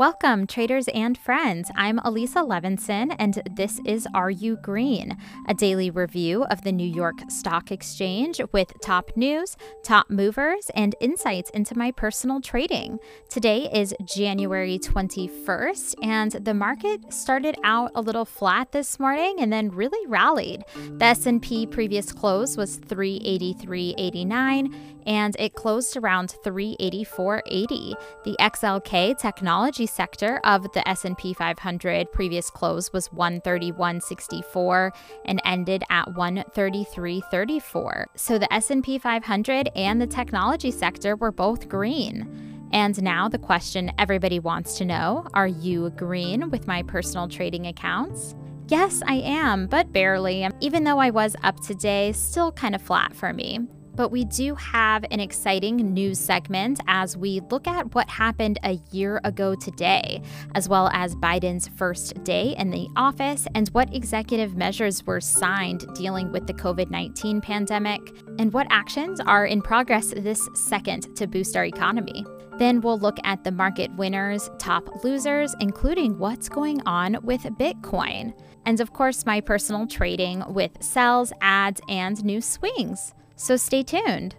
Welcome, traders and friends. I'm Elisa Levinson, and this is Are You Green, a daily review of the New York Stock Exchange with top news, top movers, and insights into my personal trading. Today is January 21st, and the market started out a little flat this morning and then really rallied. The S&P previous close was 383.89 and it closed around 384.80. The XLK technology sector of the S&P 500 previous close was 131.64 and ended at 133.34. So the S&P 500 and the technology sector were both green. And now the question everybody wants to know, are you green with my personal trading accounts? Yes, I am, but barely. Even though I was up today, still kind of flat for me. But we do have an exciting news segment as we look at what happened a year ago today, as well as Biden's first day in the office and what executive measures were signed dealing with the COVID 19 pandemic, and what actions are in progress this second to boost our economy. Then we'll look at the market winners, top losers, including what's going on with Bitcoin. And of course, my personal trading with sells, ads, and new swings. So stay tuned.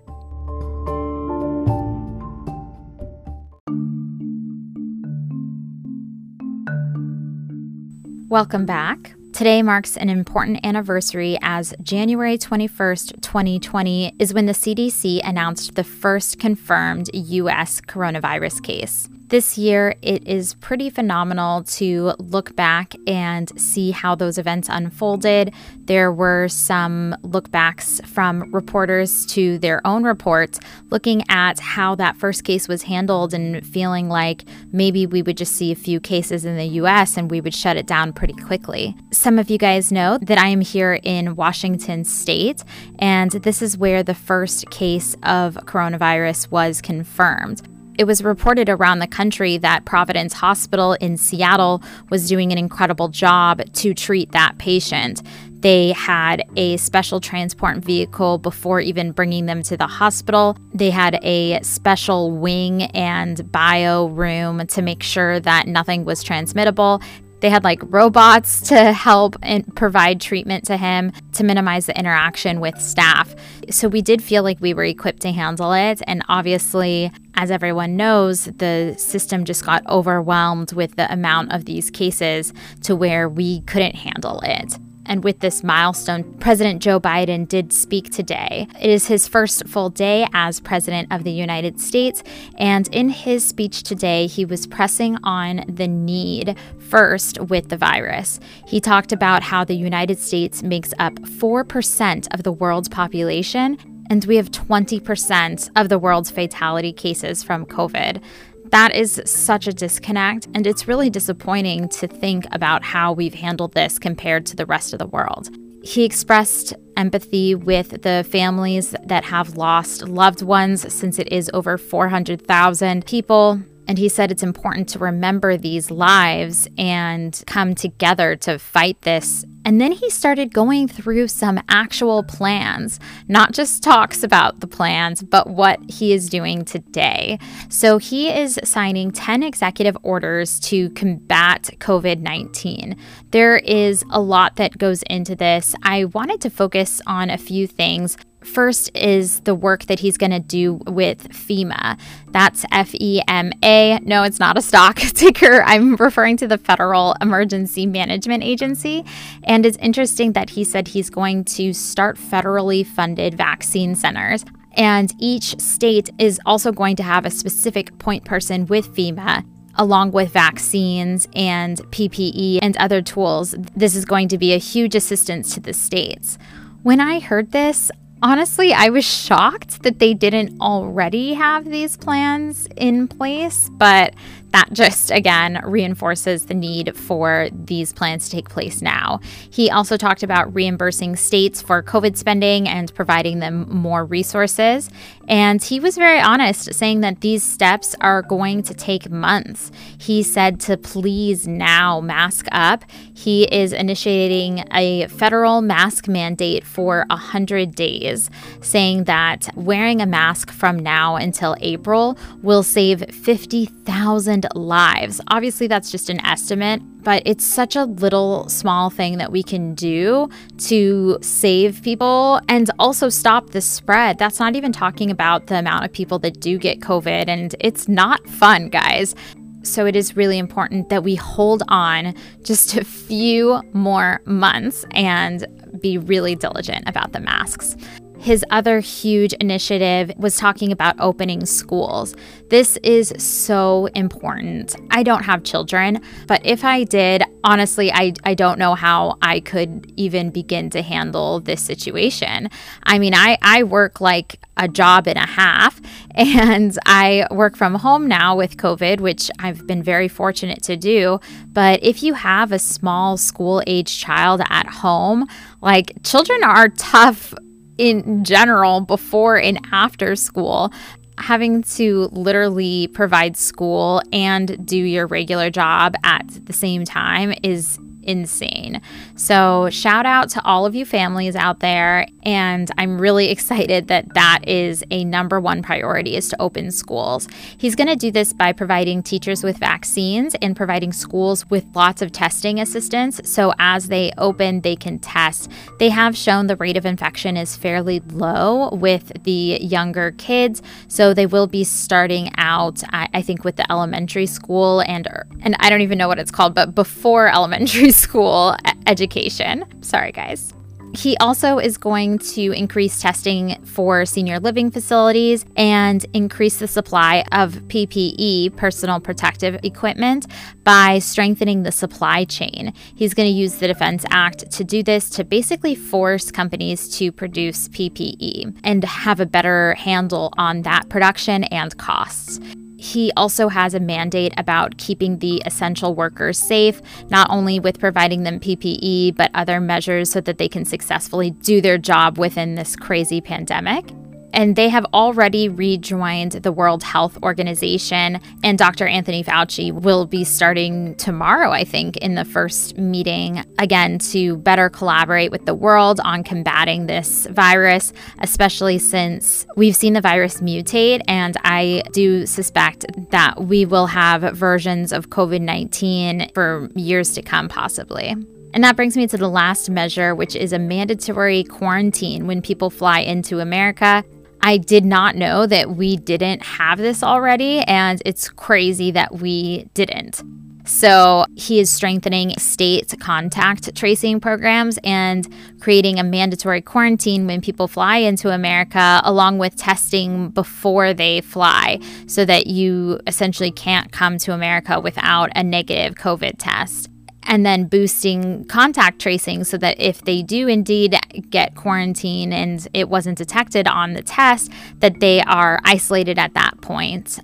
Welcome back. Today marks an important anniversary as January 21st, 2020 is when the CDC announced the first confirmed US coronavirus case this year, it is pretty phenomenal to look back and see how those events unfolded. There were some lookbacks from reporters to their own reports, looking at how that first case was handled and feeling like maybe we would just see a few cases in the US and we would shut it down pretty quickly. Some of you guys know that I am here in Washington state, and this is where the first case of coronavirus was confirmed. It was reported around the country that Providence Hospital in Seattle was doing an incredible job to treat that patient. They had a special transport vehicle before even bringing them to the hospital. They had a special wing and bio room to make sure that nothing was transmittable. They had like robots to help and provide treatment to him to minimize the interaction with staff. So we did feel like we were equipped to handle it. And obviously, as everyone knows, the system just got overwhelmed with the amount of these cases to where we couldn't handle it. And with this milestone, President Joe Biden did speak today. It is his first full day as President of the United States. And in his speech today, he was pressing on the need first with the virus. He talked about how the United States makes up 4% of the world's population and we have 20% of the world's fatality cases from COVID. That is such a disconnect, and it's really disappointing to think about how we've handled this compared to the rest of the world. He expressed empathy with the families that have lost loved ones since it is over 400,000 people and he said it's important to remember these lives and come together to fight this. And then he started going through some actual plans, not just talks about the plans, but what he is doing today. So he is signing 10 executive orders to combat COVID 19. There is a lot that goes into this. I wanted to focus on a few things. First is the work that he's going to do with FEMA. That's F E M A. No, it's not a stock ticker. I'm referring to the Federal Emergency Management Agency. And it's interesting that he said he's going to start federally funded vaccine centers. And each state is also going to have a specific point person with FEMA along with vaccines and PPE and other tools. This is going to be a huge assistance to the states. When I heard this, Honestly, I was shocked that they didn't already have these plans in place, but that just again reinforces the need for these plans to take place now. He also talked about reimbursing states for COVID spending and providing them more resources. And he was very honest, saying that these steps are going to take months. He said to please now mask up. He is initiating a federal mask mandate for 100 days, saying that wearing a mask from now until April will save 50,000 and lives. Obviously, that's just an estimate, but it's such a little small thing that we can do to save people and also stop the spread. That's not even talking about the amount of people that do get COVID, and it's not fun, guys. So it is really important that we hold on just a few more months and be really diligent about the masks. His other huge initiative was talking about opening schools. This is so important. I don't have children, but if I did, honestly, I, I don't know how I could even begin to handle this situation. I mean, I, I work like a job and a half, and I work from home now with COVID, which I've been very fortunate to do. But if you have a small school age child at home, like children are tough in general before and after school having to literally provide school and do your regular job at the same time is insane. So, shout out to all of you families out there. And I'm really excited that that is a number one priority is to open schools. He's going to do this by providing teachers with vaccines and providing schools with lots of testing assistance. So, as they open, they can test. They have shown the rate of infection is fairly low with the younger kids. So, they will be starting out, I, I think, with the elementary school and, and I don't even know what it's called, but before elementary school education. Sorry, guys. He also is going to increase testing for senior living facilities and increase the supply of PPE, personal protective equipment, by strengthening the supply chain. He's going to use the Defense Act to do this to basically force companies to produce PPE and have a better handle on that production and costs. He also has a mandate about keeping the essential workers safe, not only with providing them PPE, but other measures so that they can successfully do their job within this crazy pandemic and they have already rejoined the World Health Organization. And Dr. Anthony Fauci will be starting tomorrow, I think, in the first meeting, again, to better collaborate with the world on combating this virus, especially since we've seen the virus mutate. And I do suspect that we will have versions of COVID 19 for years to come, possibly. And that brings me to the last measure, which is a mandatory quarantine when people fly into America. I did not know that we didn't have this already, and it's crazy that we didn't. So, he is strengthening state contact tracing programs and creating a mandatory quarantine when people fly into America, along with testing before they fly, so that you essentially can't come to America without a negative COVID test and then boosting contact tracing so that if they do indeed get quarantine and it wasn't detected on the test that they are isolated at that point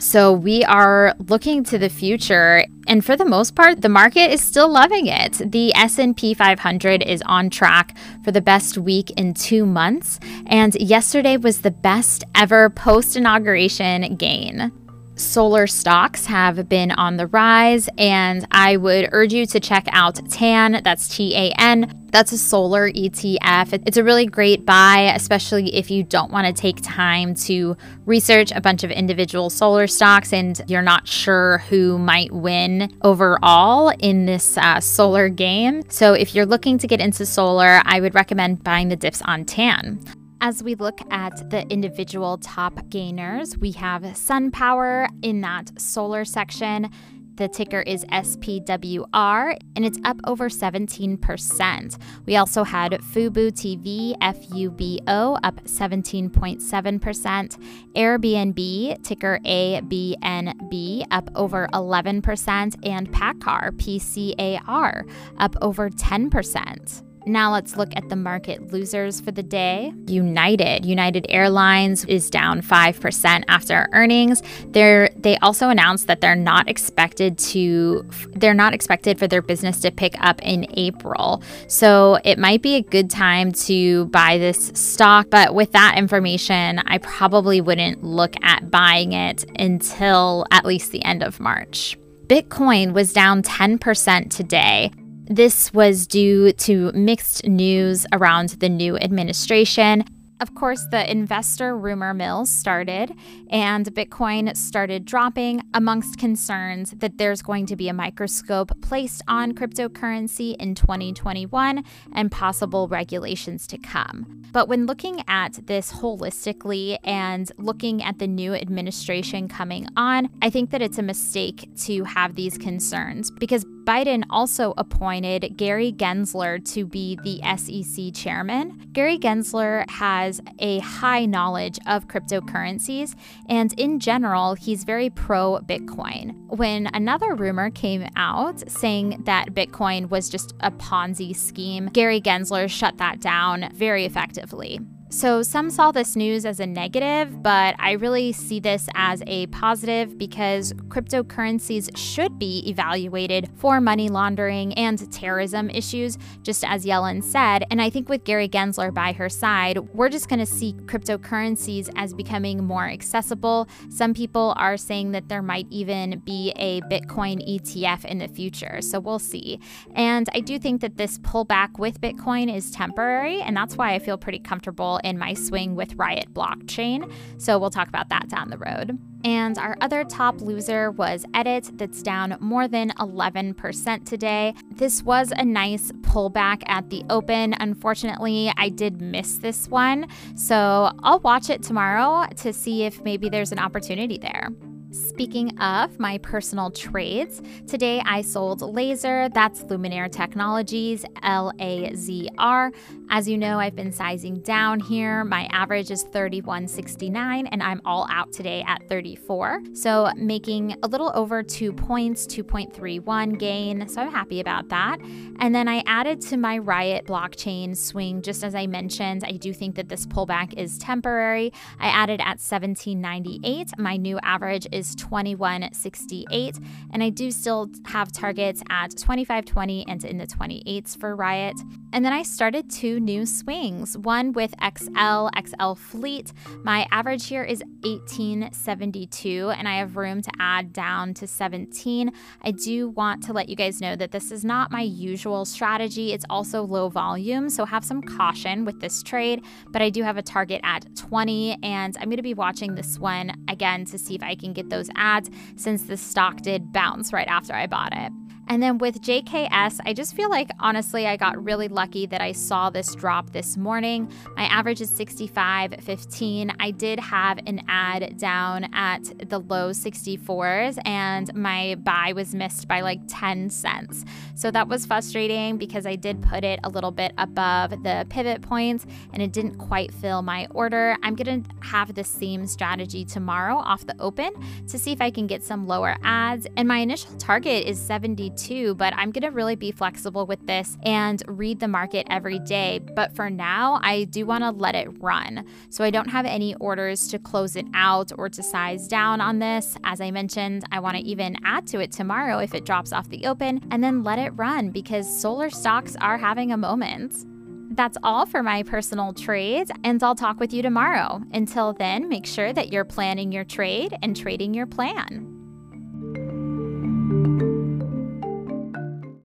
so we are looking to the future and for the most part the market is still loving it. The S&P 500 is on track for the best week in 2 months and yesterday was the best ever post inauguration gain solar stocks have been on the rise, and I would urge you to check out TAN. That's T A N. That's a solar ETF. It's a really great buy, especially if you don't want to take time to research a bunch of individual solar stocks and you're not sure who might win overall in this uh, solar game. So, if you're looking to get into solar, I would recommend buying the dips on TAN. As we look at the individual top gainers, we have SunPower in that solar section. The ticker is SPWR and it's up over 17%. We also had Fubo TV, FUBO, up 17.7%. Airbnb, ticker ABNB, up over 11%. And PACCAR, PCAR, up over 10%. Now let's look at the market losers for the day. United. United Airlines is down 5% after earnings. They're, they also announced that they're not expected to they're not expected for their business to pick up in April. So it might be a good time to buy this stock, but with that information, I probably wouldn't look at buying it until at least the end of March. Bitcoin was down 10% today. This was due to mixed news around the new administration. Of course, the investor rumor mill started and Bitcoin started dropping amongst concerns that there's going to be a microscope placed on cryptocurrency in 2021 and possible regulations to come. But when looking at this holistically and looking at the new administration coming on, I think that it's a mistake to have these concerns because Biden also appointed Gary Gensler to be the SEC chairman. Gary Gensler has a high knowledge of cryptocurrencies, and in general, he's very pro Bitcoin. When another rumor came out saying that Bitcoin was just a Ponzi scheme, Gary Gensler shut that down very effectively. So, some saw this news as a negative, but I really see this as a positive because cryptocurrencies should be evaluated for money laundering and terrorism issues, just as Yellen said. And I think with Gary Gensler by her side, we're just going to see cryptocurrencies as becoming more accessible. Some people are saying that there might even be a Bitcoin ETF in the future. So, we'll see. And I do think that this pullback with Bitcoin is temporary, and that's why I feel pretty comfortable in my swing with Riot blockchain. So we'll talk about that down the road. And our other top loser was Edit, that's down more than 11% today. This was a nice pullback at the open. Unfortunately, I did miss this one. So I'll watch it tomorrow to see if maybe there's an opportunity there. Speaking of my personal trades, today I sold Laser, that's Luminar Technologies, L A Z R. As you know, I've been sizing down here. My average is 31.69 and I'm all out today at 34. So making a little over 2 points, 2.31 gain. So I'm happy about that. And then I added to my Riot blockchain swing just as I mentioned, I do think that this pullback is temporary. I added at 1798. My new average is is 2168. And I do still have targets at 2520 and in the 28s for Riot. And then I started two new swings one with XL, XL Fleet. My average here is 1872, and I have room to add down to 17. I do want to let you guys know that this is not my usual strategy. It's also low volume, so have some caution with this trade. But I do have a target at 20, and I'm going to be watching this one again to see if I can get those ads since the stock did bounce right after I bought it. And then with JKS, I just feel like honestly, I got really lucky that I saw this drop this morning. My average is 65.15. I did have an ad down at the low 64s, and my buy was missed by like 10 cents. So that was frustrating because I did put it a little bit above the pivot points and it didn't quite fill my order. I'm going to have the same strategy tomorrow off the open to see if I can get some lower ads. And my initial target is 70 too, but I'm going to really be flexible with this and read the market every day. But for now, I do want to let it run. So I don't have any orders to close it out or to size down on this. As I mentioned, I want to even add to it tomorrow if it drops off the open and then let it run because solar stocks are having a moment. That's all for my personal trades, and I'll talk with you tomorrow. Until then, make sure that you're planning your trade and trading your plan.